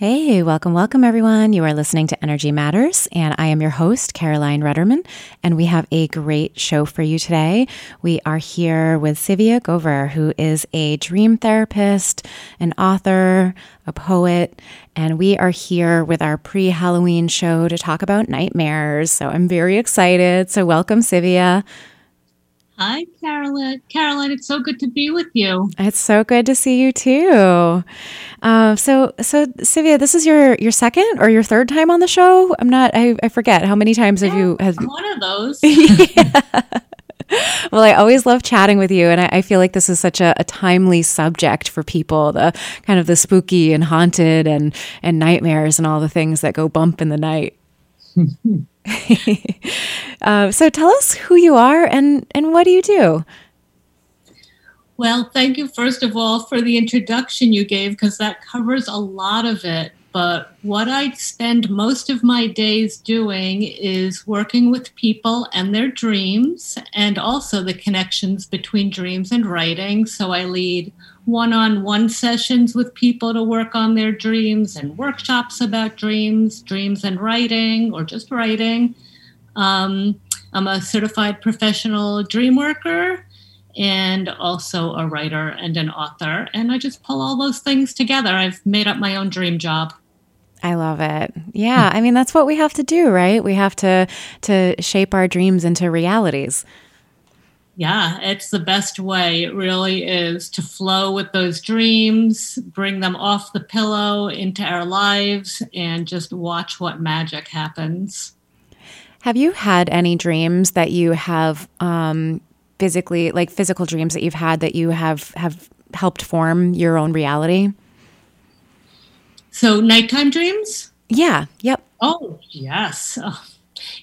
Hey, welcome, welcome, everyone. You are listening to Energy Matters, and I am your host, Caroline Rudderman, and we have a great show for you today. We are here with Tzivia Gover, who is a dream therapist, an author, a poet, and we are here with our pre Halloween show to talk about nightmares. So I'm very excited. So, welcome, Tzivia. Hi, Caroline. Caroline, it's so good to be with you. It's so good to see you too. Uh, so, so Tzivia, this is your your second or your third time on the show. I'm not. I, I forget how many times yeah, have you have one of those. yeah. Well, I always love chatting with you, and I, I feel like this is such a, a, timely subject for people the kind of the spooky and haunted and and nightmares and all the things that go bump in the night. uh, so tell us who you are and, and what do you do? Well, thank you, first of all, for the introduction you gave, because that covers a lot of it. But what I spend most of my days doing is working with people and their dreams, and also the connections between dreams and writing. So I lead one on one sessions with people to work on their dreams and workshops about dreams, dreams and writing, or just writing. Um, I'm a certified professional dream worker and also a writer and an author. And I just pull all those things together. I've made up my own dream job. I love it. Yeah, I mean that's what we have to do, right? We have to to shape our dreams into realities. Yeah, it's the best way. It really is to flow with those dreams, bring them off the pillow into our lives, and just watch what magic happens. Have you had any dreams that you have um, physically, like physical dreams that you've had that you have have helped form your own reality? So nighttime dreams? Yeah. Yep. Oh yes. Oh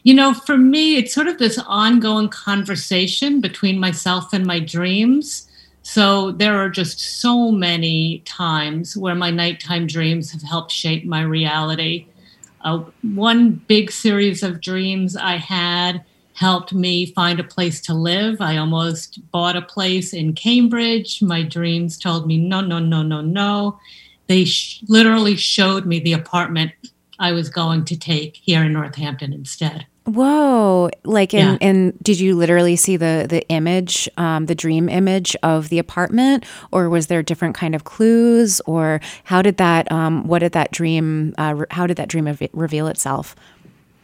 you know, for me, it's sort of this ongoing conversation between myself and my dreams. So there are just so many times where my nighttime dreams have helped shape my reality. Uh, one big series of dreams I had helped me find a place to live. I almost bought a place in Cambridge. My dreams told me, no, no, no, no, no. They sh- literally showed me the apartment I was going to take here in Northampton instead. Whoa! Like, and yeah. in did you literally see the the image, um, the dream image of the apartment, or was there different kind of clues, or how did that? Um, what did that dream? Uh, re- how did that dream re- reveal itself?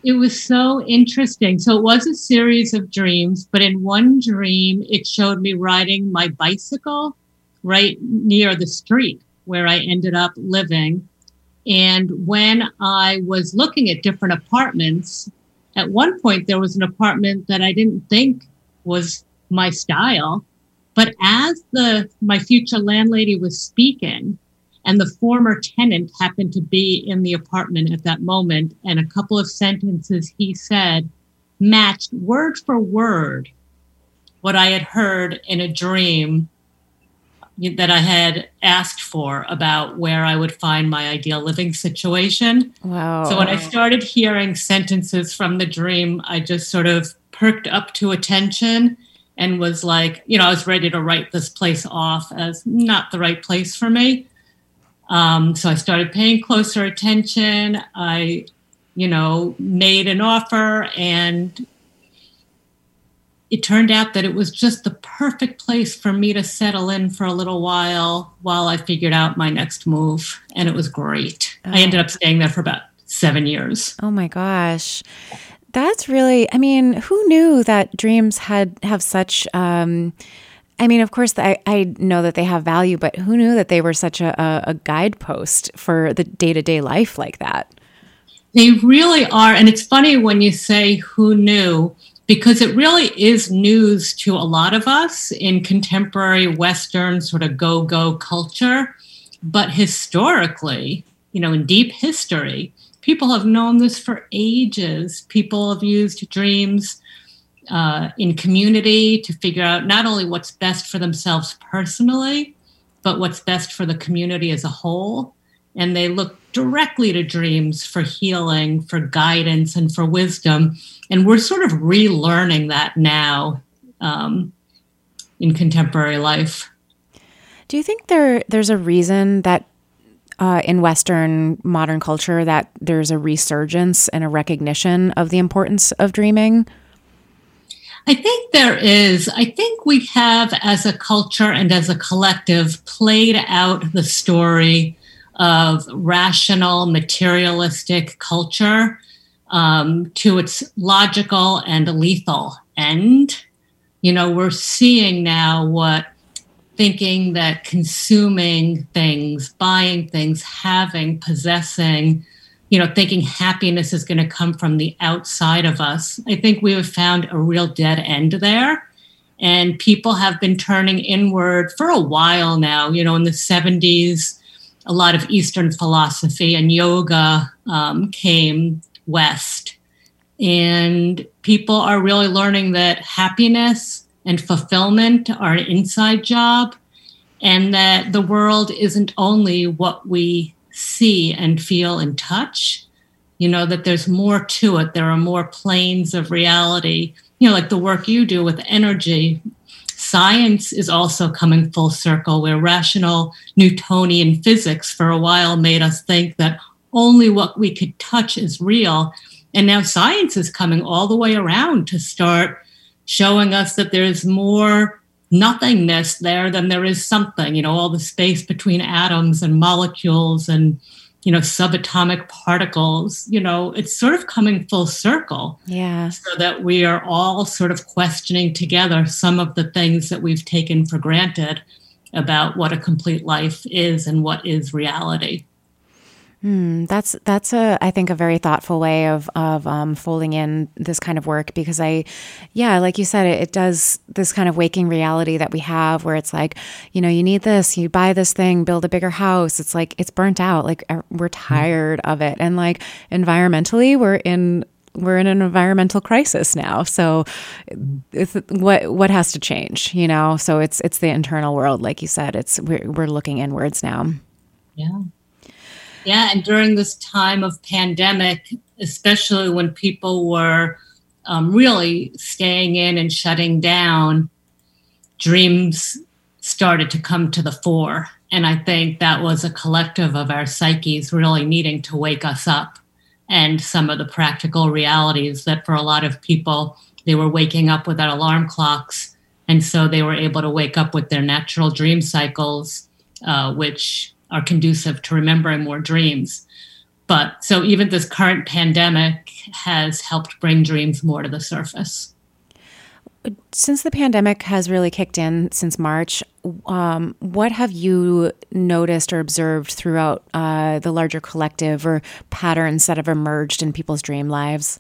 It was so interesting. So it was a series of dreams, but in one dream, it showed me riding my bicycle right near the street where I ended up living. And when I was looking at different apartments, at one point there was an apartment that I didn't think was my style. But as the my future landlady was speaking, and the former tenant happened to be in the apartment at that moment, and a couple of sentences he said matched word for word what I had heard in a dream that I had asked for about where I would find my ideal living situation. Wow. So when I started hearing sentences from the dream, I just sort of perked up to attention and was like, you know, I was ready to write this place off as not the right place for me. Um, so I started paying closer attention. I, you know, made an offer and it turned out that it was just the perfect place for me to settle in for a little while while I figured out my next move. And it was great. Oh. I ended up staying there for about seven years. Oh my gosh. That's really, I mean, who knew that dreams had have such, um, I mean, of course, I, I know that they have value, but who knew that they were such a, a guidepost for the day to day life like that? They really are. And it's funny when you say who knew, because it really is news to a lot of us in contemporary Western sort of go go culture. But historically, you know, in deep history, people have known this for ages. People have used dreams uh, in community to figure out not only what's best for themselves personally, but what's best for the community as a whole. And they look directly to dreams for healing, for guidance, and for wisdom. And we're sort of relearning that now um, in contemporary life. Do you think there there's a reason that uh, in Western modern culture that there's a resurgence and a recognition of the importance of dreaming? I think there is. I think we have, as a culture and as a collective, played out the story of rational, materialistic culture um, to its logical and lethal end. You know, we're seeing now what thinking that consuming things, buying things, having, possessing, you know, thinking happiness is going to come from the outside of us. I think we have found a real dead end there. And people have been turning inward for a while now. You know, in the 70s, a lot of Eastern philosophy and yoga um, came west. And people are really learning that happiness and fulfillment are an inside job, and that the world isn't only what we see and feel and touch. You know, that there's more to it. There are more planes of reality, you know, like the work you do with energy. Science is also coming full circle, where rational Newtonian physics for a while made us think that only what we could touch is real. And now science is coming all the way around to start showing us that there's more nothingness there than there is something, you know, all the space between atoms and molecules and, you know, subatomic particles, you know, it's sort of coming full circle. Yeah. So that we are all sort of questioning together some of the things that we've taken for granted about what a complete life is and what is reality. Hmm, that's that's a I think a very thoughtful way of of um, folding in this kind of work because I, yeah, like you said, it, it, does this kind of waking reality that we have where it's like, you know, you need this, you buy this thing, build a bigger house. It's like it's burnt out. Like er, we're mm-hmm. tired of it, and like environmentally, we're in we're in an environmental crisis now. So, what what has to change? You know, so it's it's the internal world, like you said. It's we're we're looking inwards now. Yeah. Yeah, and during this time of pandemic, especially when people were um, really staying in and shutting down, dreams started to come to the fore. And I think that was a collective of our psyches really needing to wake us up and some of the practical realities that for a lot of people, they were waking up without alarm clocks. And so they were able to wake up with their natural dream cycles, uh, which are conducive to remembering more dreams. But so even this current pandemic has helped bring dreams more to the surface. Since the pandemic has really kicked in since March, um, what have you noticed or observed throughout uh, the larger collective or patterns that have emerged in people's dream lives?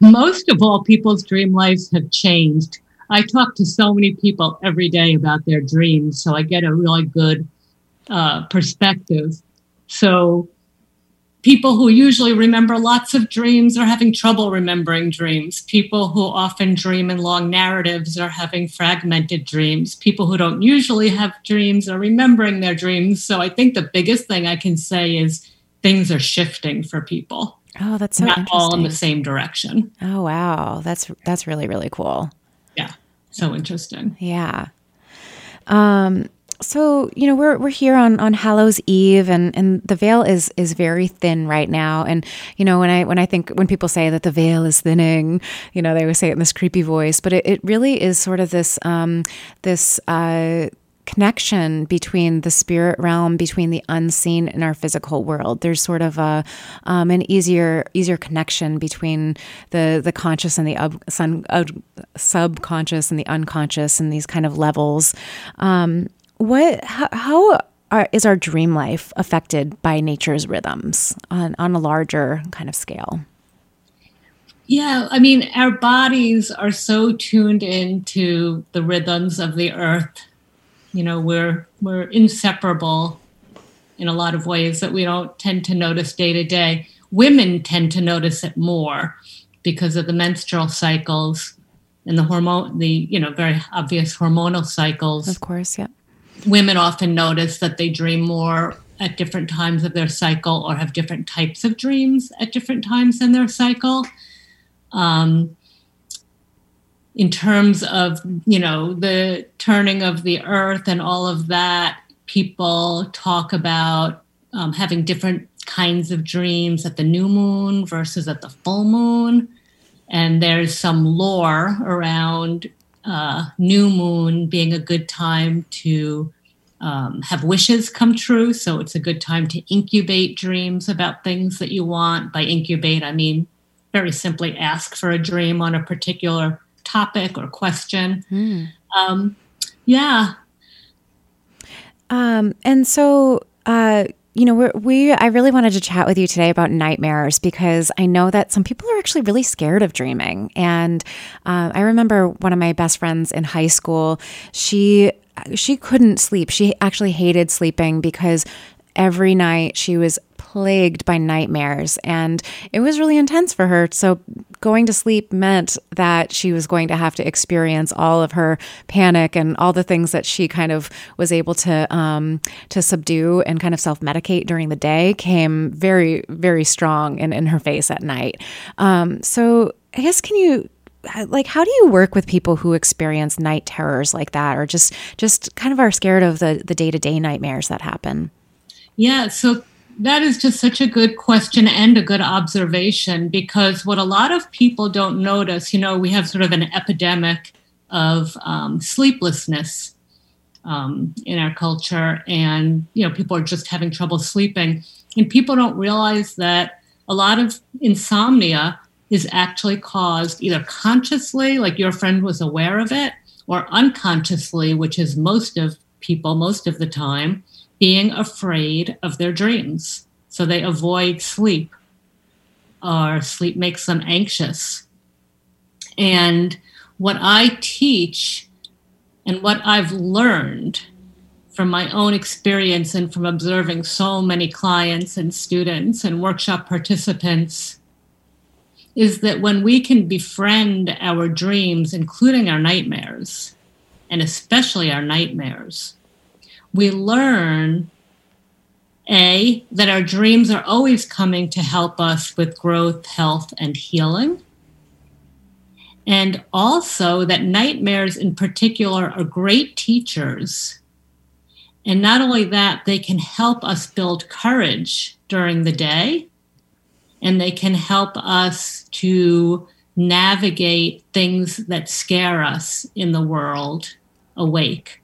Most of all, people's dream lives have changed. I talk to so many people every day about their dreams, so I get a really good uh, perspective. So people who usually remember lots of dreams are having trouble remembering dreams. People who often dream in long narratives are having fragmented dreams. People who don't usually have dreams are remembering their dreams. So I think the biggest thing I can say is things are shifting for people. Oh, that's so not all in the same direction. Oh wow, that's that's really really cool. Yeah, so interesting. Yeah. Um, so you know we're we're here on on Hallows Eve and and the veil is is very thin right now. And you know when I when I think when people say that the veil is thinning you know they always say it in this creepy voice but it, it really is sort of this um this uh connection between the spirit realm between the unseen and our physical world. There's sort of a um, an easier easier connection between the the conscious and the up, sun, subconscious and the unconscious and these kind of levels. Um, what how, how are, is our dream life affected by nature's rhythms on, on a larger kind of scale? Yeah, I mean, our bodies are so tuned into the rhythms of the earth. You know, we're we're inseparable in a lot of ways that we don't tend to notice day to day. Women tend to notice it more because of the menstrual cycles and the hormone, the you know very obvious hormonal cycles. Of course, yeah. Women often notice that they dream more at different times of their cycle or have different types of dreams at different times in their cycle. Um, in terms of you know the turning of the earth and all of that people talk about um, having different kinds of dreams at the new moon versus at the full moon and there's some lore around uh, new moon being a good time to um, have wishes come true so it's a good time to incubate dreams about things that you want by incubate i mean very simply ask for a dream on a particular topic or question. Mm. Um, yeah. Um, and so, uh, you know, we I really wanted to chat with you today about nightmares because I know that some people are actually really scared of dreaming. And uh, I remember one of my best friends in high school. She she couldn't sleep. She actually hated sleeping because every night she was plagued by nightmares and it was really intense for her. So going to sleep meant that she was going to have to experience all of her panic and all the things that she kind of was able to um, to subdue and kind of self medicate during the day came very very strong in, in her face at night. Um, so I guess can you like how do you work with people who experience night terrors like that or just just kind of are scared of the the day-to-day nightmares that happen yeah so that is just such a good question and a good observation because what a lot of people don't notice, you know, we have sort of an epidemic of um, sleeplessness um, in our culture, and you know, people are just having trouble sleeping, and people don't realize that a lot of insomnia is actually caused either consciously, like your friend was aware of it, or unconsciously, which is most of people most of the time being afraid of their dreams. So they avoid sleep, or sleep makes them anxious. And what I teach and what I've learned from my own experience and from observing so many clients and students and workshop participants is that when we can befriend our dreams, including our nightmares, and especially our nightmares, we learn a that our dreams are always coming to help us with growth health and healing and also that nightmares in particular are great teachers and not only that they can help us build courage during the day and they can help us to navigate things that scare us in the world awake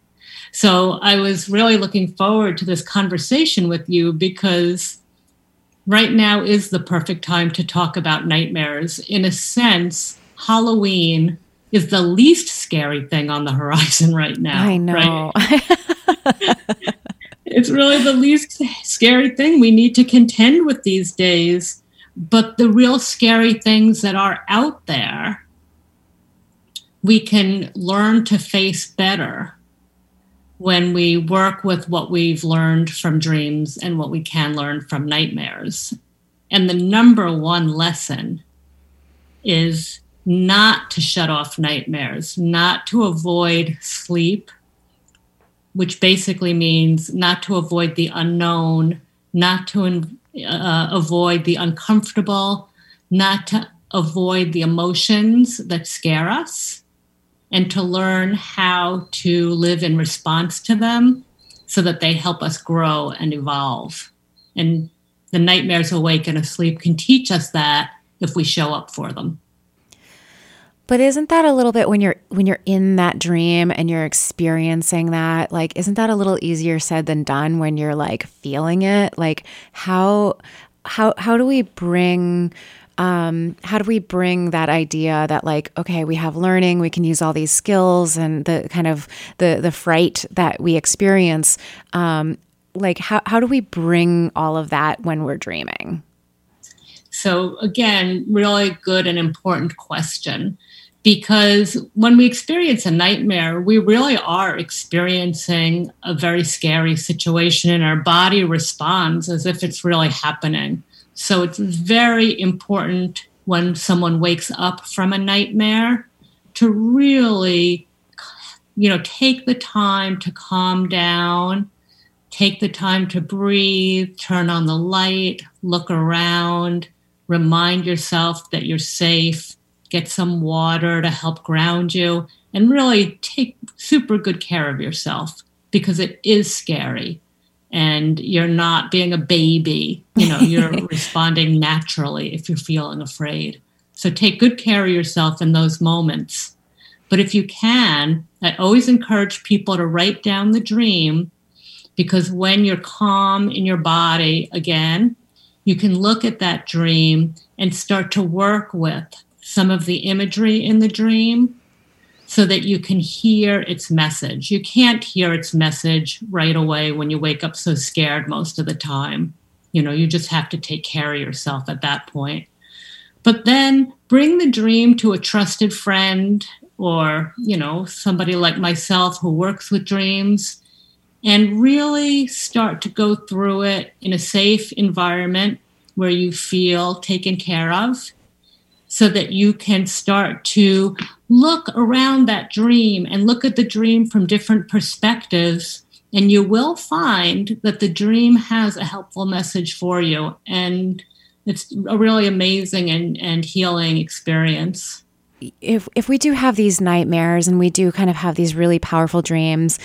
so I was really looking forward to this conversation with you because right now is the perfect time to talk about nightmares. In a sense, Halloween is the least scary thing on the horizon right now. I know. Right? it's really the least scary thing we need to contend with these days. But the real scary things that are out there, we can learn to face better when we work with what we've learned from dreams and what we can learn from nightmares. And the number one lesson is not to shut off nightmares, not to avoid sleep, which basically means not to avoid the unknown, not to uh, avoid the uncomfortable, not to avoid the emotions that scare us and to learn how to live in response to them so that they help us grow and evolve. And the nightmares awake and asleep can teach us that if we show up for them. But isn't that a little bit when you're when you're in that dream and you're experiencing that like isn't that a little easier said than done when you're like feeling it? Like how how how do we bring um, how do we bring that idea that like okay we have learning we can use all these skills and the kind of the the fright that we experience um, like how, how do we bring all of that when we're dreaming so again really good and important question because when we experience a nightmare, we really are experiencing a very scary situation, and our body responds as if it's really happening. So it's very important when someone wakes up from a nightmare to really, you know, take the time to calm down, take the time to breathe, turn on the light, look around, remind yourself that you're safe get some water to help ground you, and really take super good care of yourself because it is scary and you're not being a baby. You know, you're responding naturally if you're feeling afraid. So take good care of yourself in those moments. But if you can, I always encourage people to write down the dream because when you're calm in your body again, you can look at that dream and start to work with some of the imagery in the dream so that you can hear its message. You can't hear its message right away when you wake up so scared most of the time. You know, you just have to take care of yourself at that point. But then bring the dream to a trusted friend or, you know, somebody like myself who works with dreams and really start to go through it in a safe environment where you feel taken care of so that you can start to look around that dream and look at the dream from different perspectives. And you will find that the dream has a helpful message for you. And it's a really amazing and, and healing experience if if we do have these nightmares and we do kind of have these really powerful dreams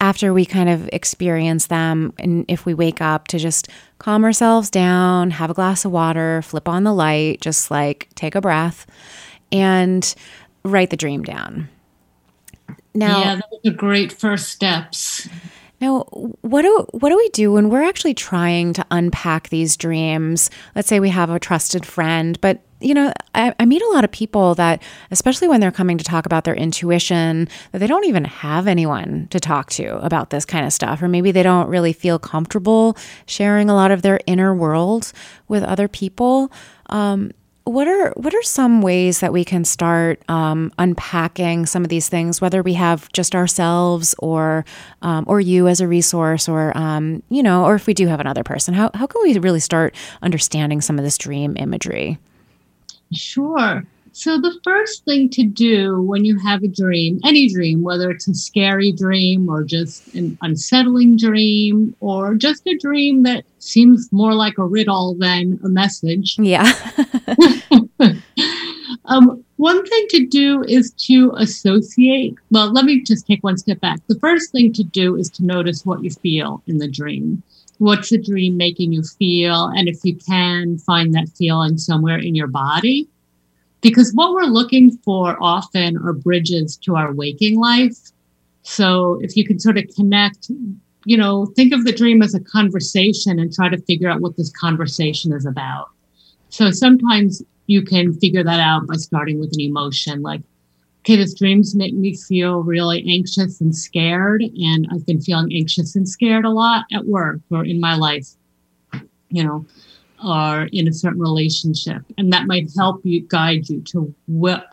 after we kind of experience them and if we wake up to just calm ourselves down, have a glass of water, flip on the light, just like take a breath and write the dream down. Now, yeah, those are great first steps. Now, what do what do we do when we're actually trying to unpack these dreams? Let's say we have a trusted friend, but you know, I, I, meet a lot of people that, especially when they're coming to talk about their intuition, that they don't even have anyone to talk to about this kind of stuff, or maybe they don't really feel comfortable sharing a lot of their inner world with other people. Um, what are what are some ways that we can start um, unpacking some of these things, whether we have just ourselves or um, or you as a resource, or um, you know, or if we do have another person? How how can we really start understanding some of this dream imagery? Sure. So, the first thing to do when you have a dream, any dream, whether it's a scary dream or just an unsettling dream or just a dream that seems more like a riddle than a message. Yeah. um, one thing to do is to associate. Well, let me just take one step back. The first thing to do is to notice what you feel in the dream. What's the dream making you feel? And if you can, find that feeling somewhere in your body because what we're looking for often are bridges to our waking life. So if you can sort of connect, you know, think of the dream as a conversation and try to figure out what this conversation is about. So sometimes you can figure that out by starting with an emotion like, okay, this dreams make me feel really anxious and scared. And I've been feeling anxious and scared a lot at work or in my life, you know are in a certain relationship. And that might help you guide you to what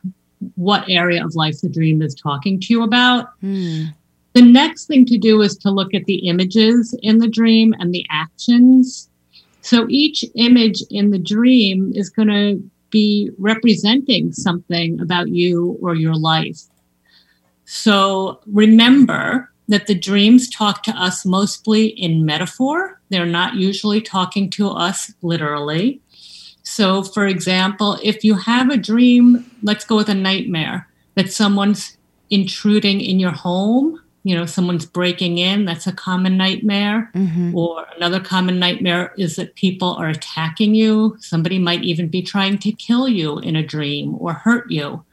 what area of life the dream is talking to you about. Mm. The next thing to do is to look at the images in the dream and the actions. So each image in the dream is going to be representing something about you or your life. So remember that the dreams talk to us mostly in metaphor. They're not usually talking to us literally. So, for example, if you have a dream, let's go with a nightmare that someone's intruding in your home, you know, someone's breaking in, that's a common nightmare. Mm-hmm. Or another common nightmare is that people are attacking you. Somebody might even be trying to kill you in a dream or hurt you.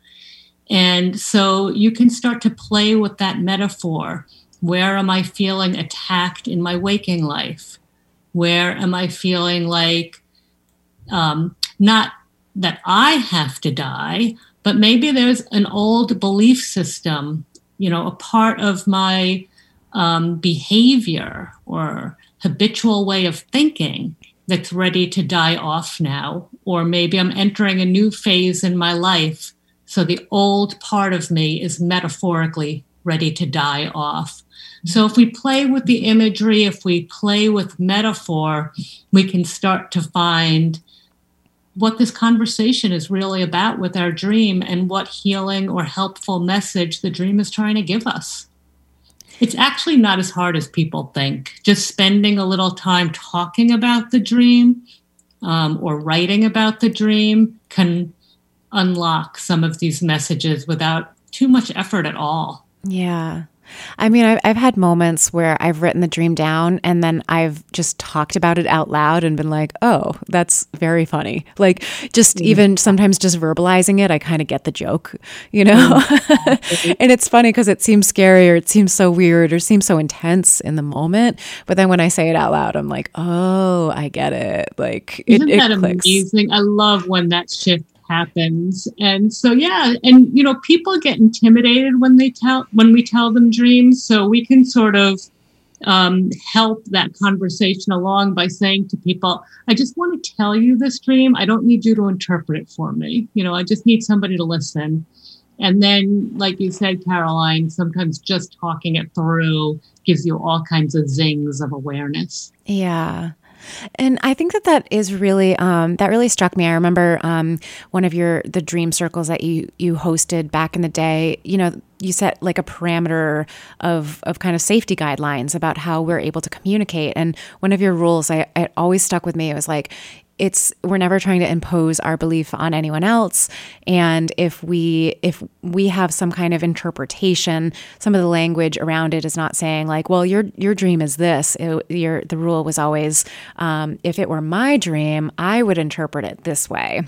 And so you can start to play with that metaphor where am I feeling attacked in my waking life? Where am I feeling like um, not that I have to die, but maybe there's an old belief system, you know, a part of my um, behavior or habitual way of thinking that's ready to die off now. Or maybe I'm entering a new phase in my life So the old part of me is metaphorically ready to die off. So if we play with the imagery, if we play with metaphor, we can start to find what this conversation is really about with our dream and what healing or helpful message the dream is trying to give us. It's actually not as hard as people think. Just spending a little time talking about the dream um, or writing about the dream can unlock some of these messages without too much effort at all. Yeah. I mean, I've, I've had moments where I've written the dream down and then I've just talked about it out loud and been like, oh, that's very funny. Like, just mm-hmm. even sometimes just verbalizing it, I kind of get the joke, you know? Mm-hmm. and it's funny because it seems scary or it seems so weird or seems so intense in the moment. But then when I say it out loud, I'm like, oh, I get it. Like, Isn't it, that it amazing? I love when that shift happens. And so yeah and you know people get intimidated when they tell when we tell them dreams. So we can sort of um, help that conversation along by saying to people i just want to tell you this dream. I don't need you to interpret it for me. You know i just need somebody to listen. And then like you said caroline sometimes just talking it through gives you all kinds of zings of awareness. Yeah and I think that that is really um, that really struck me. I remember um, one of your the dream circles that you you hosted back in the day. You know, you set like a parameter of of kind of safety guidelines about how we're able to communicate. And one of your rules, I it always stuck with me. It was like it's we're never trying to impose our belief on anyone else. And if we if we have some kind of interpretation some of the language around it is not saying like well your your dream is this. It, your the rule was always um, if it were my dream i would interpret it this way.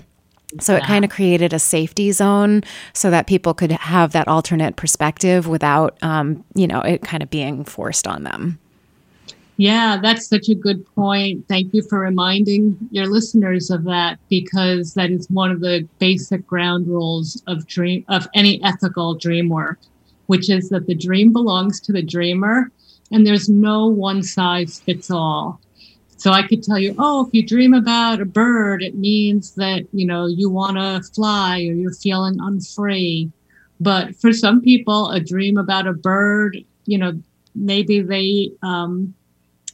So it kind of created a safety zone so that people could have that alternate perspective without um, you know it kind of being forced on them yeah, that's such a good point. Thank you for reminding your listeners of that because that is one of the basic ground rules of dream of any ethical dream work, which is that the dream belongs to the dreamer and there's no one size fits all. So I could tell you, oh, if you dream about a bird, it means that, you know, you want to fly or you're feeling unfree. But for some people, a dream about a bird, you know, maybe they um,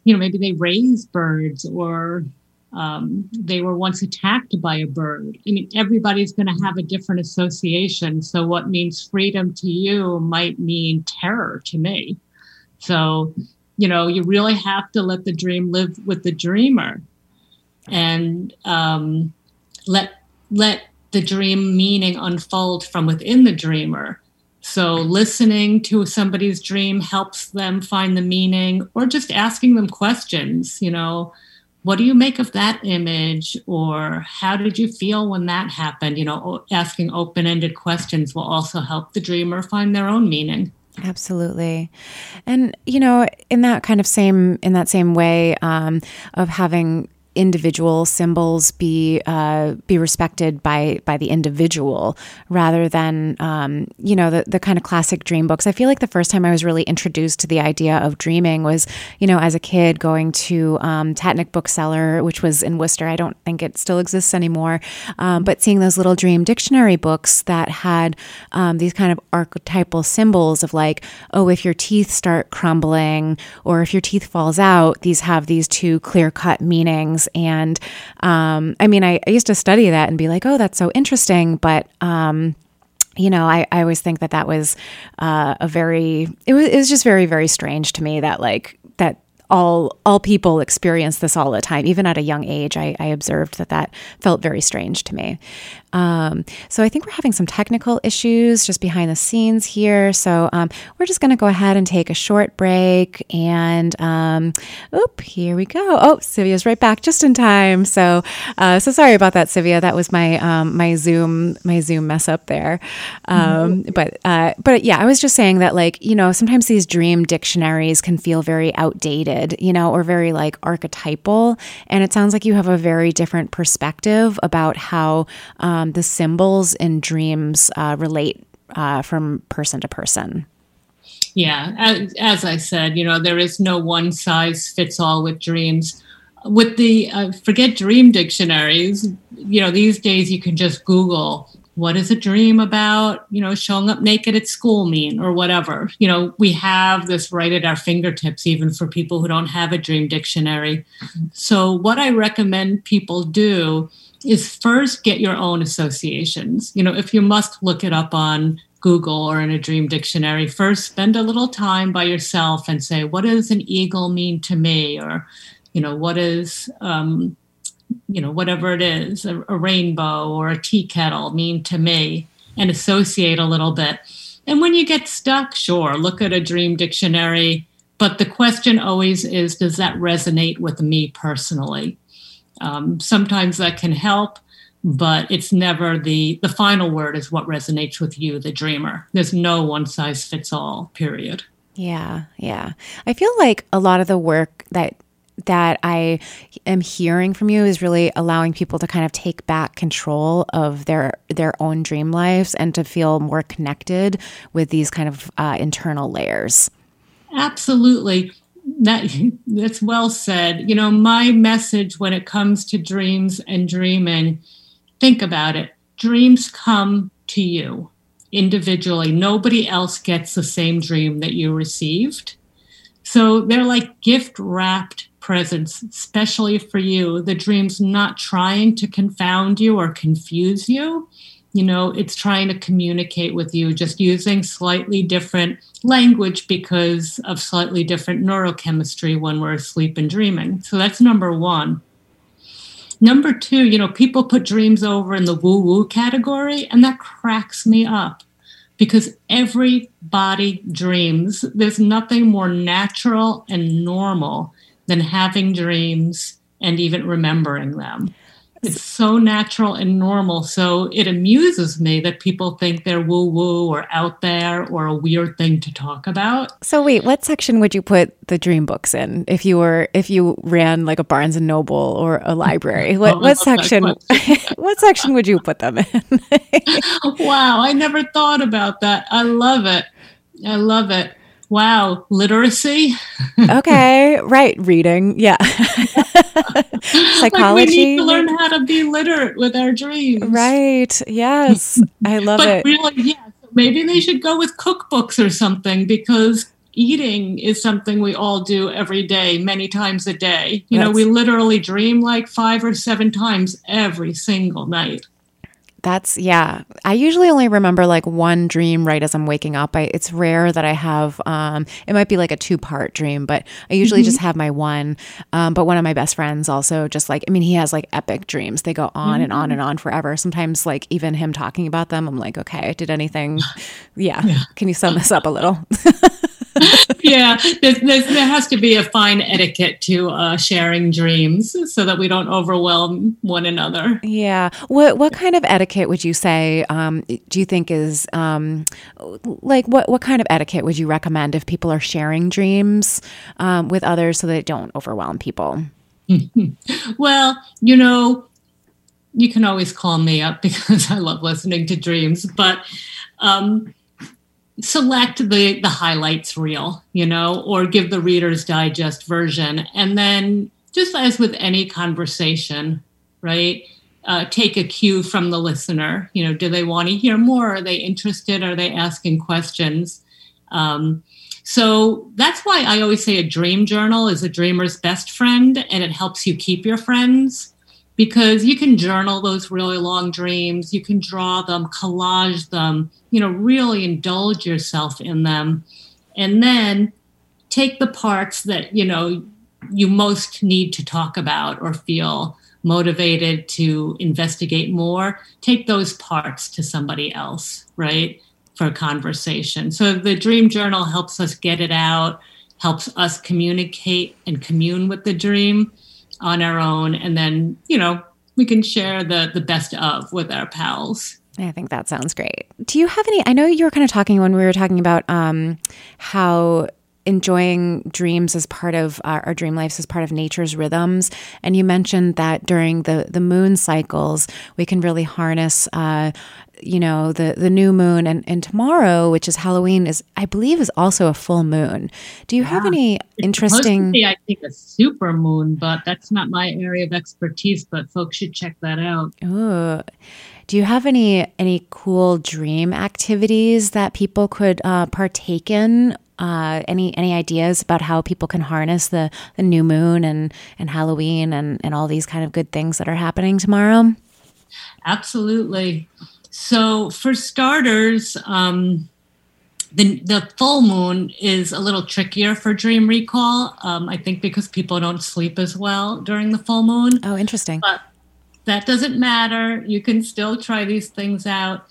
you know, maybe they raise birds or um, they were once attacked by a bird. I mean, everybody's going to have a different association. So, what means freedom to you might mean terror to me. So, you know, you really have to let the dream live with the dreamer, and um, let let the dream meaning unfold from within the dreamer. So, listening to somebody's dream helps them find the meaning, or just asking them questions, you know, what do you make of that image? Or how did you feel when that happened? You know, asking open ended questions will also help the dreamer find their own meaning. Absolutely. And, you know, in that kind of same, in that same way um, of having individual symbols be uh, be respected by by the individual rather than um, you know the the kind of classic dream books. I feel like the first time I was really introduced to the idea of dreaming was you know as a kid going to um, Bookseller, which was in Worcester. I don't think it still exists anymore, um, but seeing those little dream dictionary books that had um, these kind of archetypal symbols of like oh if your teeth start crumbling or if your teeth falls out, these have these two clear cut meanings and um, I mean, I, I, used to study that and be like, oh, that's so interesting. But, um, you know, I, I always think that that was uh, a very, it was, it was just very, very strange to me that like, that all all people experience this all the time. Even at a young age I, I observed that that felt very strange to me um, so I think we're having some technical issues just behind the scenes here. So um, we're just going to go ahead and take a short break. And um, oop, here we go. Oh, Tzivia's right back just in time. So uh, so sorry about that, Tzivia. That was my um, my Zoom my Zoom mess up there. Um, mm-hmm. But uh, but yeah, I was just saying that like you know sometimes these dream dictionaries can feel very outdated, you know, or very like archetypal. And it sounds like you have a very different perspective about how um, um, the symbols in dreams uh, relate uh, from person to person. Yeah, as, as, I said, you know, there is no one size fits all with dreams. With the uh, forget dream dictionaries, you know, these days you can just Google what is a dream about, you know, showing up naked at school mean or whatever? You know, we have this right at our fingertips, even for people who don't have a dream dictionary. So, what I recommend people do is first get your own associations. You know, if you must look it up on Google or in a dream dictionary, first spend a little time by yourself and say, what does an eagle mean to me? Or, you know, what is, um, you know, whatever it is, a, a rainbow or a tea kettle mean to me, and associate a little bit. And when you get stuck, sure, look at a dream dictionary. But the question always is does that resonate with me personally? Um, sometimes that can help, but it's never the the final word is what resonates with you, the dreamer. There's no one size fits all. Period. Yeah, yeah. I feel like a lot of the work that that I am hearing from you is really allowing people to kind of take back control of their their own dream lives and to feel more connected with these kind of uh, internal layers. Absolutely. That that's well said. You know, my message when it comes to dreams and dreaming, think about it. Dreams come to you individually. Nobody else gets the same dream that you received. So they're like gift wrapped presents, especially for you. The dream's not trying to confound you or confuse you. You know, it's trying to communicate with you, just using slightly different language because of slightly different neurochemistry when we're asleep and dreaming. So that's number one. Number two, you know, people put dreams over in the woo woo category, and that cracks me up because everybody dreams. There's nothing more natural and normal than having dreams and even remembering them. It's so natural and normal. So it amuses me that people think they're woo woo or out there or a weird thing to talk about. So wait, what section would you put the dream books in if you were if you ran like a Barnes and Noble or a library? What, oh, what section what section would you put them in? wow, I never thought about that. I love it. I love it. Wow, literacy. okay, right, reading. Yeah. Psychology. Like we need to learn how to be literate with our dreams. Right. Yes. I love but it. Really, yeah. Maybe they should go with cookbooks or something because eating is something we all do every day, many times a day. You That's, know, we literally dream like five or seven times every single night. That's yeah. I usually only remember like one dream right as I'm waking up. I, it's rare that I have. Um, it might be like a two part dream, but I usually mm-hmm. just have my one. Um, but one of my best friends also just like I mean he has like epic dreams. They go on mm-hmm. and on and mm-hmm. on forever. Sometimes like even him talking about them, I'm like, okay, did anything? Yeah, yeah. can you sum this up a little? yeah, there's, there's, there has to be a fine etiquette to uh, sharing dreams so that we don't overwhelm one another. Yeah. What what kind of etiquette would you say? Um, do you think is um, like what what kind of etiquette would you recommend if people are sharing dreams um, with others so that it don't overwhelm people? well, you know, you can always call me up because I love listening to dreams, but. Um, select the the highlights reel you know or give the reader's digest version. And then just as with any conversation right uh, take a cue from the listener. You know do they want to hear more? Are they interested? Are they asking questions? Um, so that's why i always say a dream journal is a dreamer's best friend and it helps you keep your friends because you can journal those really long dreams, you can draw them, collage them, you know, really indulge yourself in them. And then take the parts that, you know, you most need to talk about or feel motivated to investigate more, take those parts to somebody else, right? For conversation. So the dream journal helps us get it out, helps us communicate and commune with the dream on our own and then you know we can share the the best of with our pals I think that sounds great. Do you have any? I know you were kind of talking when we were talking about um, how enjoying dreams as part of our, our, dream lives as part of nature's rhythms and you mentioned that during the the moon cycles we can really harness uh, you know the the new moon and and tomorrow which is halloween is i believe is also a full moon do you yeah. have any it's interesting be, i think a super moon but that's not my area of expertise but folks should check that out oh Do you have any any cool dream activities that people could uh, partake in? Uh, any any ideas about how people can harness the, the new moon and, and Halloween and, and all these kind of good things that are happening tomorrow? Absolutely. So for starters, um, the the full moon is a little trickier for dream recall. Um, I think because people don't sleep as well during the full moon. Oh, interesting. But that doesn't matter. You can still try these things out.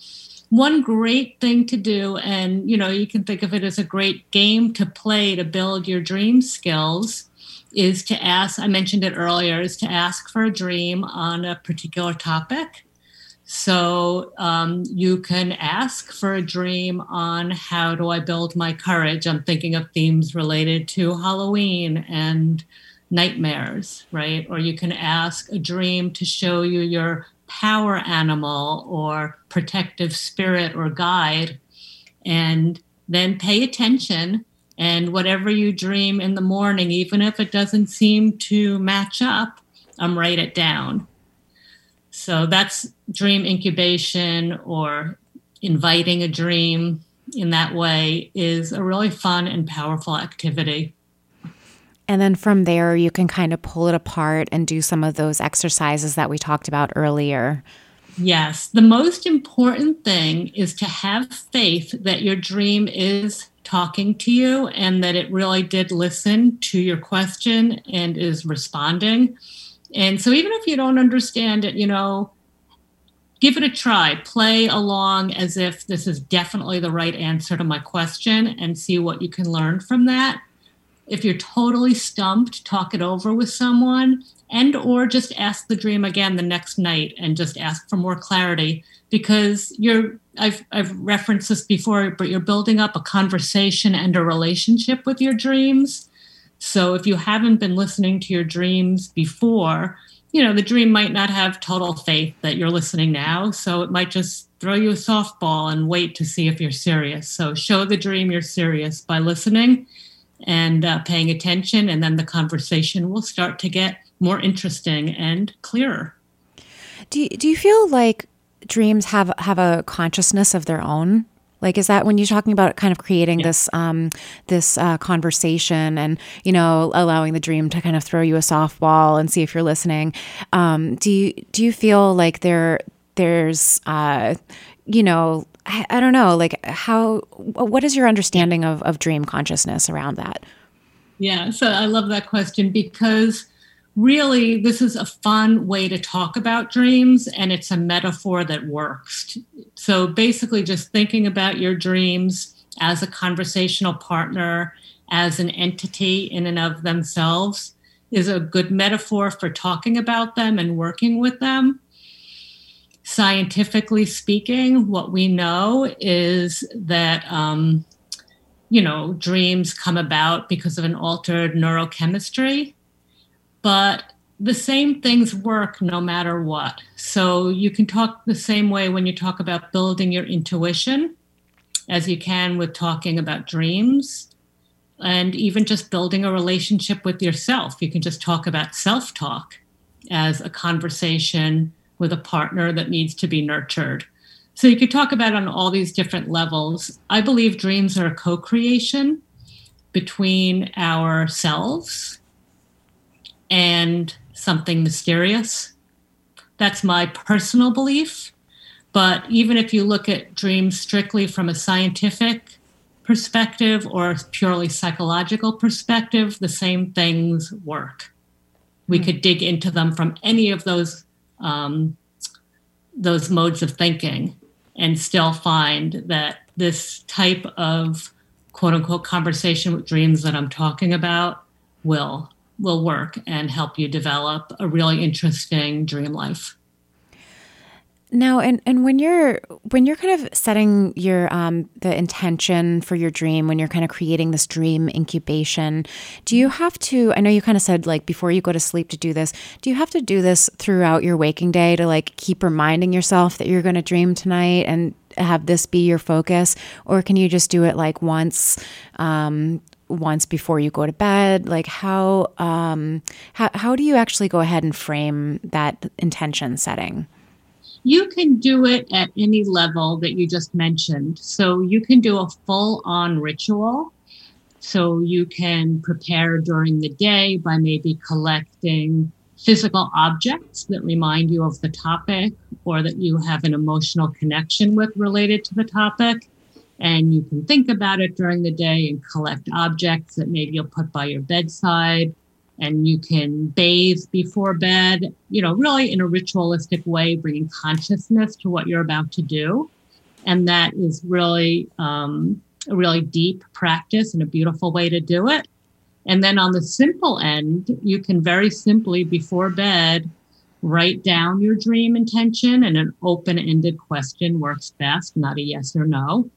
One great thing to do, and you know, you can think of it as a great game to play to build your dream skills, is to ask. I mentioned it earlier. Is to ask for a dream on a particular topic so um, you can ask for a dream on how do I build my courage. I'm thinking of themes related to Halloween and nightmares, right? Or you can ask a dream to show you your power animal or protective spirit or guide. And then pay attention. And whatever you dream in the morning, even if it doesn't seem to match up, um, write it down so that's dream incubation or inviting a dream in that way is a really fun and powerful activity. And then from there, you can kind of pull it apart and do some of those exercises that we talked about earlier. Yes. The most important thing is to have faith that your dream is talking to you and that it really did listen to your question and is responding. And so even if you don't understand it, you know, give it a try. Play along as if this is definitely the right answer to my question and see what you can learn from that. If you're totally stumped, talk it over with someone and or just ask the dream again the next night and just ask for more clarity because you're I've I've referenced this before, but you're building up a conversation and a relationship with your dreams so if you haven't been listening to your dreams before, you know, the dream might not have total faith that you're listening now. So it might just throw you a softball and wait to see if you're serious. So show the dream you're serious by listening and uh, paying attention. And then the conversation will start to get more interesting and clearer. Do you, do you feel like dreams have have a consciousness of their own? Like, is that when you're talking about kind of creating yeah. this um, this uh, conversation and you know allowing the dream to kind of throw you a softball and see if you're listening? Um, do you do you feel like there there's uh, you know I, I don't know like how what is your understanding of of dream consciousness around that? Yeah, so I love that question because really this is a fun way to talk about dreams and it's a metaphor that works so basically just thinking about your dreams as a conversational partner as an entity in and of themselves is a good metaphor for talking about them and working with them scientifically speaking what we know is that um, you know dreams come about because of an altered neurochemistry but the same things work no matter what. So you can talk the same way when you talk about building your intuition as you can with talking about dreams and even just building a relationship with yourself. You can just talk about self talk as a conversation with a partner that needs to be nurtured. So you could talk about on all these different levels. I believe dreams are a co creation between ourselves and something mysterious. That's my personal belief. But even if you look at dreams strictly from a scientific perspective or purely psychological perspective, the same things work. We hmm. could dig into them from any of those um, those modes of thinking and still find that this type of quote unquote conversation with dreams that I'm talking about will will work and help you develop a really interesting dream life. Now, and, and when you're when you're kind of setting your um, the intention for your dream, when you're kind of creating this dream incubation, do you have to? I know you kind of said like before you go to sleep to do this. Do you have to do this throughout your waking day to like keep reminding yourself that you're going to dream tonight and have this be your focus, or can you just do it like once um, once before you go to bed like how um how, how do you actually go ahead and frame that intention setting You can do it at any level that you just mentioned. So you can do a full on ritual. So you can prepare during the day by maybe collecting physical objects that remind you of the topic or that you have an emotional connection with related to the topic. And you can think about it during the day and collect objects that maybe you'll put by your bedside and you can bathe before bed, you know, really in a ritualistic way, bringing consciousness to what you're about to do. And that is really um, a really deep practice and a beautiful way to do it. And then on the simple end, you can very simply before bed write down your dream intention and an open ended question works best, not a yes or no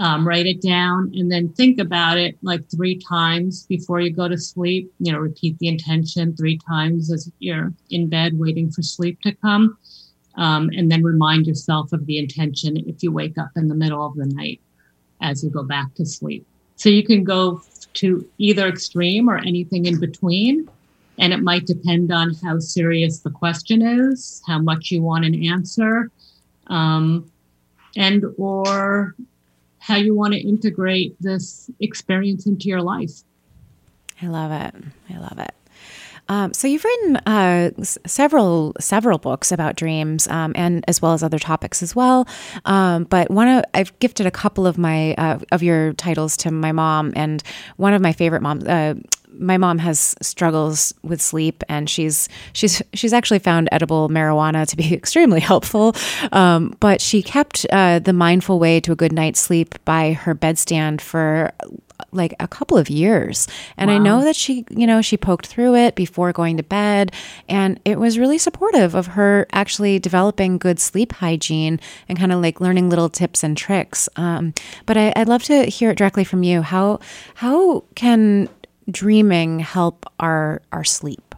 um, write it down, and then think about it like three times before you go to sleep. You know, repeat the intention three times as you're in bed waiting for sleep to come. Um, and then remind yourself of the intention if you wake up in the middle of the night as you go back to sleep. So you can go to either extreme or anything in between. And it might depend on how serious the question is, how much you want an answer, um, and or how you want to integrate this experience into your life. I love it. I love it. Um, so you've written uh, several several books about dreams, um, and as well as other topics as well. Um, but one of I've gifted a couple of my uh, of your titles to my mom, and one of my favorite moms. Uh, my mom has struggles with sleep, and she's she's she's actually found edible marijuana to be extremely helpful. Um, but she kept uh, the mindful way to a good night's sleep by her bedstand for like a couple of years. And wow. I know that she, you know, she poked through it before going to bed. And it was really supportive of her actually developing good sleep hygiene and kind of like learning little tips and tricks. Um, but I, would love to hear it directly from you. How, how can dreaming help our our sleep?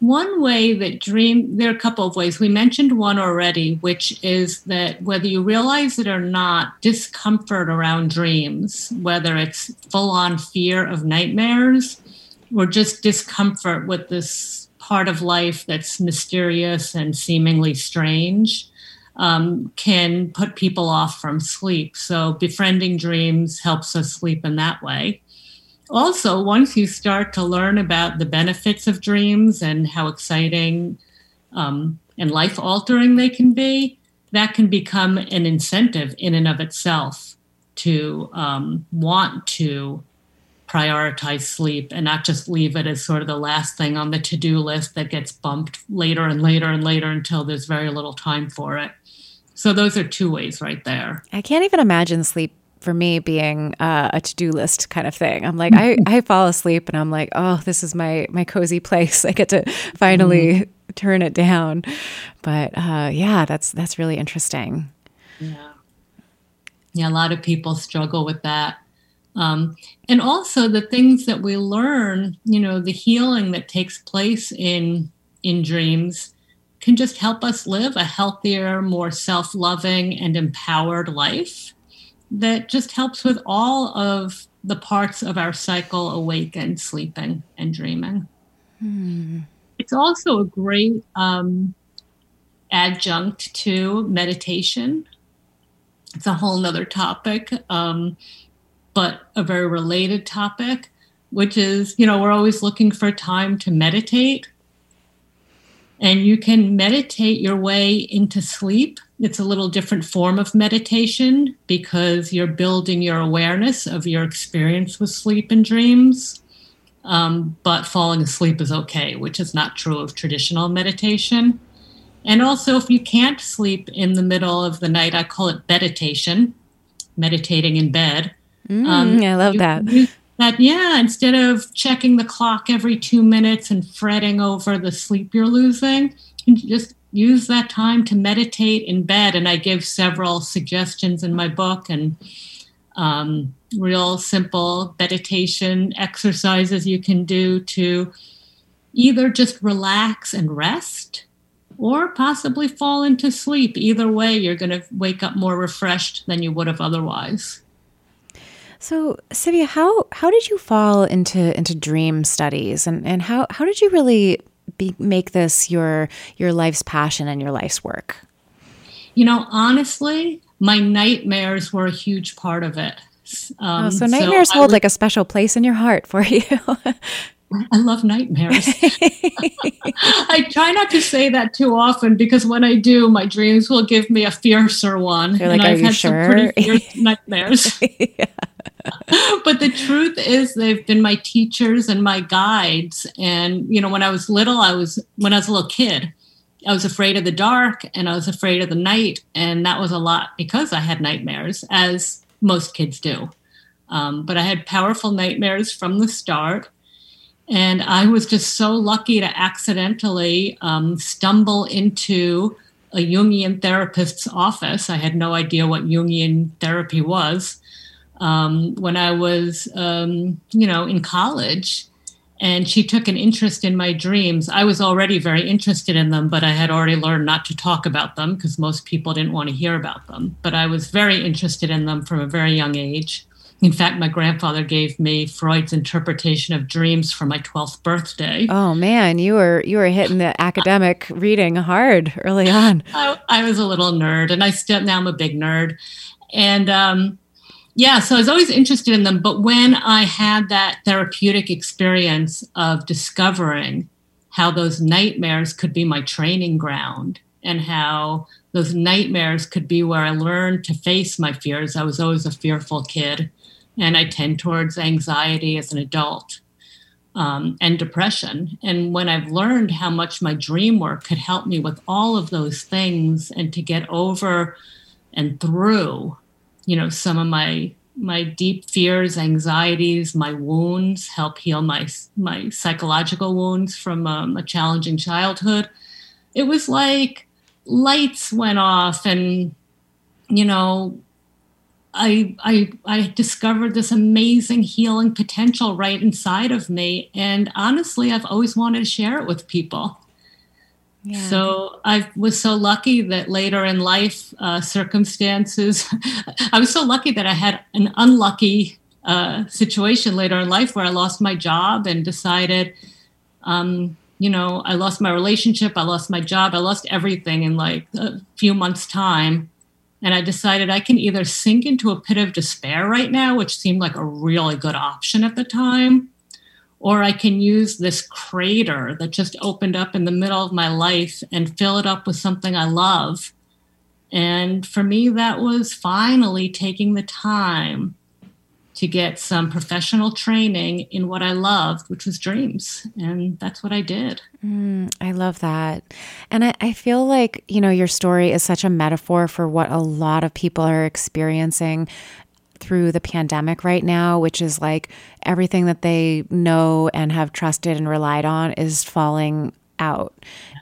One way that dream, there are a couple of ways. We mentioned one already, which is that whether you realize it or not, discomfort around dreams, whether it's full on fear of nightmares or just discomfort with this part of life that's mysterious and seemingly strange, um, can put people off from sleep. So, befriending dreams helps us sleep in that way also, once you start to learn about the benefits of dreams and how exciting um, and life altering they can be, that can become an incentive in and of itself to um, want to prioritize sleep and not just leave it as sort of the last thing on the to do list that gets bumped later and later and later until there's very little time for it. So, those are two ways right there. I can't even imagine sleep for me being uh, a to-do list kind of thing. I'm like, I, I fall asleep and I'm like, oh, this is my my cozy place. I get to finally mm-hmm. turn it down. But uh, yeah, that's that's really interesting. Yeah, yeah. A lot of people struggle with that. Um, and also the things that we learn, you know, the healing that takes place in in dreams can just help us live a healthier, more self-loving and empowered life that just helps with all of the parts of our cycle awaken, sleeping, and dreaming. Hmm. It's also a great um, adjunct to meditation. It's a whole nother topic, um, but a very related topic, which is, you know, we're always looking for time to meditate. And you can meditate your way into sleep it's a little different form of meditation because you're building your awareness of your experience with sleep and dreams. Um, but falling asleep is okay, which is not true of traditional meditation. And also, if you can't sleep in the middle of the night, I call it meditation, meditating in bed. Mm, um, I love that. that. Yeah, instead of checking the clock every two minutes and fretting over the sleep you're losing, you just use that time to meditate in bed. And I give several suggestions in my book and um, real simple meditation exercises you can do to either just relax and rest or possibly fall into sleep. Either way, you're going to wake up more refreshed than you would have otherwise. So, Tzivia, how how did you fall into into dream studies, and and how how did you really be, make this your your life's passion and your life's work? You know, honestly, my nightmares were a huge part of it. Um, oh, so nightmares so hold like a special place in your heart for you. I love nightmares. I try not to say that too often because when I do, my dreams will give me a fiercer one. Like, and I've had sure? some pretty fierce nightmares. yeah. but the truth is they've been my teachers and my guides. And, you know, when I was little, I was when I was a little kid, I was afraid of the dark and I was afraid of the night. And that was a lot because I had nightmares, as most kids do. Um, but I had powerful nightmares from the start. And I was just so lucky to accidentally um, stumble into a Jungian therapist's office. I had no idea what Jungian therapy was um, when I was, um, you know, in college. And she took an interest in my dreams. I was already very interested in them, but I had already learned not to talk about them because most people didn't want to hear about them. But I was very interested in them from a very young age. In fact, my grandfather gave me Freud's interpretation of dreams for my 12th birthday. Oh man, you were you were hitting the academic reading hard early on. I, I, was a little nerd, and I still now I'm a big nerd, and um, yeah, so I was always interested in them. But when I had that therapeutic experience of discovering how those nightmares could be my training ground and how those nightmares could be where I learned to face my fears. I was always a fearful kid and I tend towards anxiety as an adult um, and depression. And when I've learned how much my dream work could help me with all of those things and to get over and through, you know, some of my my deep fears, anxieties, my wounds, help heal my my psychological wounds from um, a challenging childhood. It was like lights went off and you know I, I I discovered this amazing healing potential right inside of me, and honestly, I've always wanted to share it with people. Yeah. So I was so lucky that later in life, uh, circumstances, I was so lucky that I had an unlucky uh, situation later in life where I lost my job and decided, um, you know, I lost my relationship, I lost my job, I lost everything in like a few months' time. And I decided I can either sink into a pit of despair right now, which seemed like a really good option at the time, or I can use this crater that just opened up in the middle of my life and fill it up with something I love. And for me, that was finally taking the time to get some professional training in what I loved, which was dreams. And that's what I did. Mm, I love that. And I, I, feel like, you know, your story is such a metaphor for what a lot of people are experiencing through the pandemic right now, which is like everything that they know and have trusted and relied on is falling out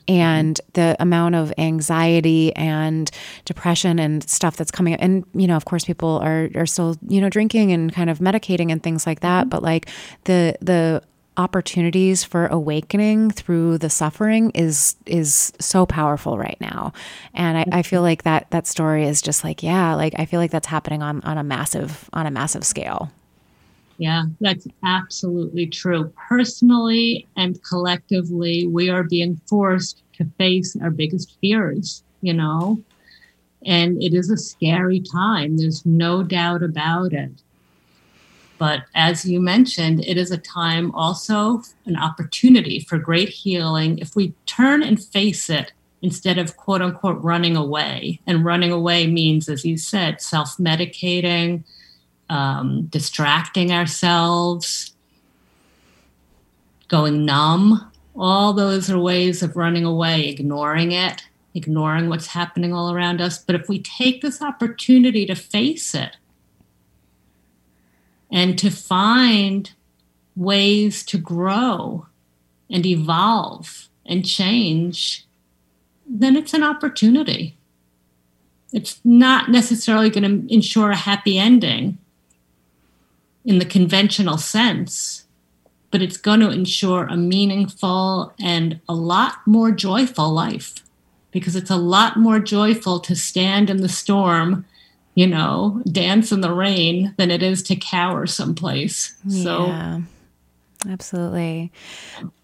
and the amount of anxiety and depression and stuff that's coming up. and you know of course people are are still you know drinking and kind of medicating and things like that but like the the opportunities for awakening through the suffering is is so powerful right now and I, I, feel like that that story is just like yeah like i feel like that's happening on on a massive on a massive scale yeah, that's absolutely true. Personally and collectively, we are being forced to face our biggest fears, you know, and it is a scary time. There's no doubt about it. But as you mentioned, it is a time also an opportunity for great healing if we turn and face it instead of quote unquote running away. And running away means, as you said, self medicating um, distracting ourselves, going numb. All those are ways of running away, ignoring it, ignoring what's happening all around us. But if we take this opportunity to face it and to find ways to grow and evolve and change, then it's an opportunity. It's not necessarily going to ensure a happy ending, in the conventional sense, but it's going to ensure a meaningful and a lot more joyful life because it's a lot more joyful to stand in the storm, you know, dance in the rain than it is to cower someplace. Yeah, so, absolutely.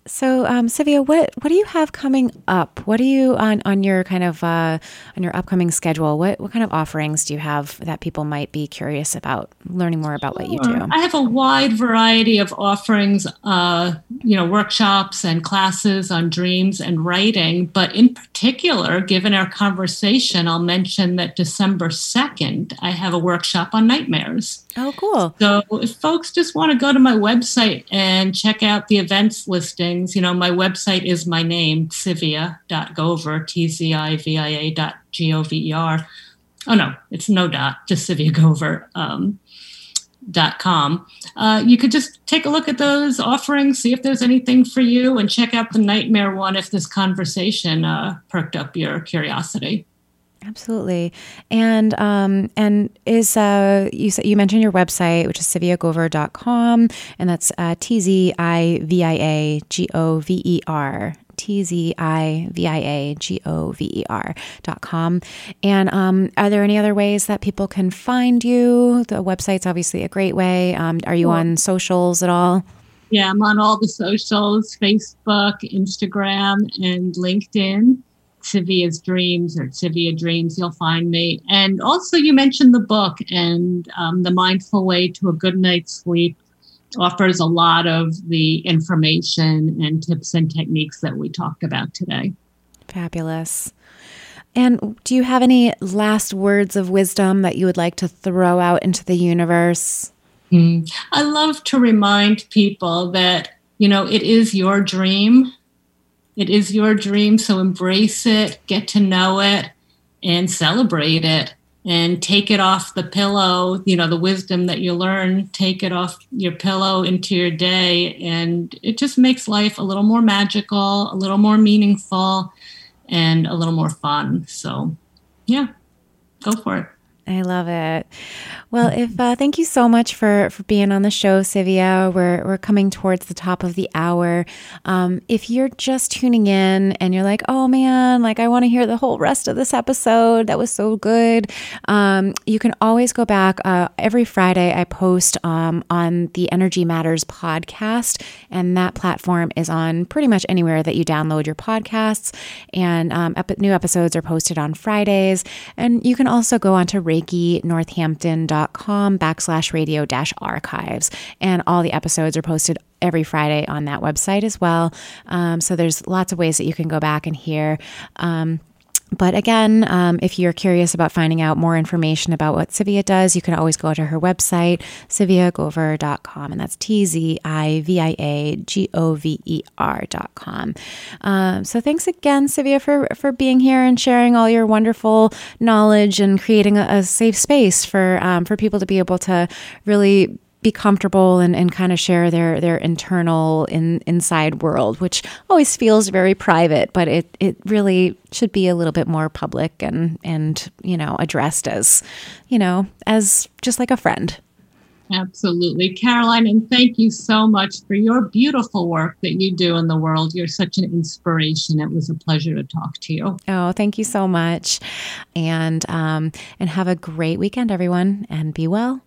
So, um, Tzivia, what what do you have coming up? What do you on on your kind of uh, on your upcoming schedule? What what kind of offerings do you have that people might be curious about learning more about what you do? I have a wide variety of offerings, uh, you know, workshops and classes on dreams and writing. But in particular, given our conversation, I'll mention that December second, I have a workshop on nightmares. Oh, cool. So if folks just want to go to my website and check out the events listings, you know, my website is my name, Tzivia.gover, T-Z-I-V-I-A dot G-O-V-E-R. Oh, no, it's no dot, just Tzivia Gover. Um, dot com. Uh, you could just take a look at those offerings, see if there's anything for you, and check out the nightmare one if this conversation uh, perked up your curiosity. Absolutely. And um, and is uh, you said you mentioned your website, which is tziviagover.com, and that's uh, T Z I V I A G O V E R. T Z I V I A G O V E R dot com. And um, are there any other ways that people can find you? The website's obviously a great way. Um, are you on socials at all? Yeah, I'm on all the socials Facebook, Instagram, and LinkedIn. Tzivia's Dreams or Tzivia Dreams, you'll find me. And also, you mentioned the book and um, The Mindful Way to a Good Night's Sleep offers a lot of the information and tips and techniques that we talked about today. Fabulous. And do you have any last words of wisdom that you would like to throw out into the universe? Mm. I love to remind people that, you know, it is your dream it is your dream, so embrace it, get to know it, and celebrate it. And take it off the pillow, you know, the wisdom that you learn, take it off your pillow into your day. And it just makes life a little more magical, a little more meaningful, and a little more fun. So, yeah, go for it. I love it. Well, if uh, thank you so much for for being on the show, Tzivia. We're we're coming towards the top of the hour. Um, if you're just tuning in and you're like, oh man, like I want to hear the whole rest of this episode. That was so good. Um, you can always go back. Uh, every Friday, I post um, on the Energy Matters podcast, and that platform is on pretty much anywhere that you download your podcasts. And um, ep- new episodes are posted on Fridays. And you can also go on to reikinorthampton.com backslash radio dash archives. And all the episodes are posted every Friday on that website as well. Um, so there's lots of ways that you can go back and hear. Um, but again, um, if you're curious about finding out more information about what Tzivia does, you can always go to her website, tziviagover.com. And that's T Z I V I A G O V E R.com. Um, so thanks again, Tzivia, for, for being here and sharing all your wonderful knowledge and creating a, a safe space for, um, for people to be able to really be comfortable and, and kind of share their their internal in, inside world, which always feels very private, but it, it really should be a little bit more public and and you know addressed as you know as just like a friend. Absolutely. Caroline, and thank you so much for your beautiful work that you do in the world. You're such an inspiration. It was a pleasure to talk to you. Oh, thank you so much. And um, and have a great weekend, everyone, and be well.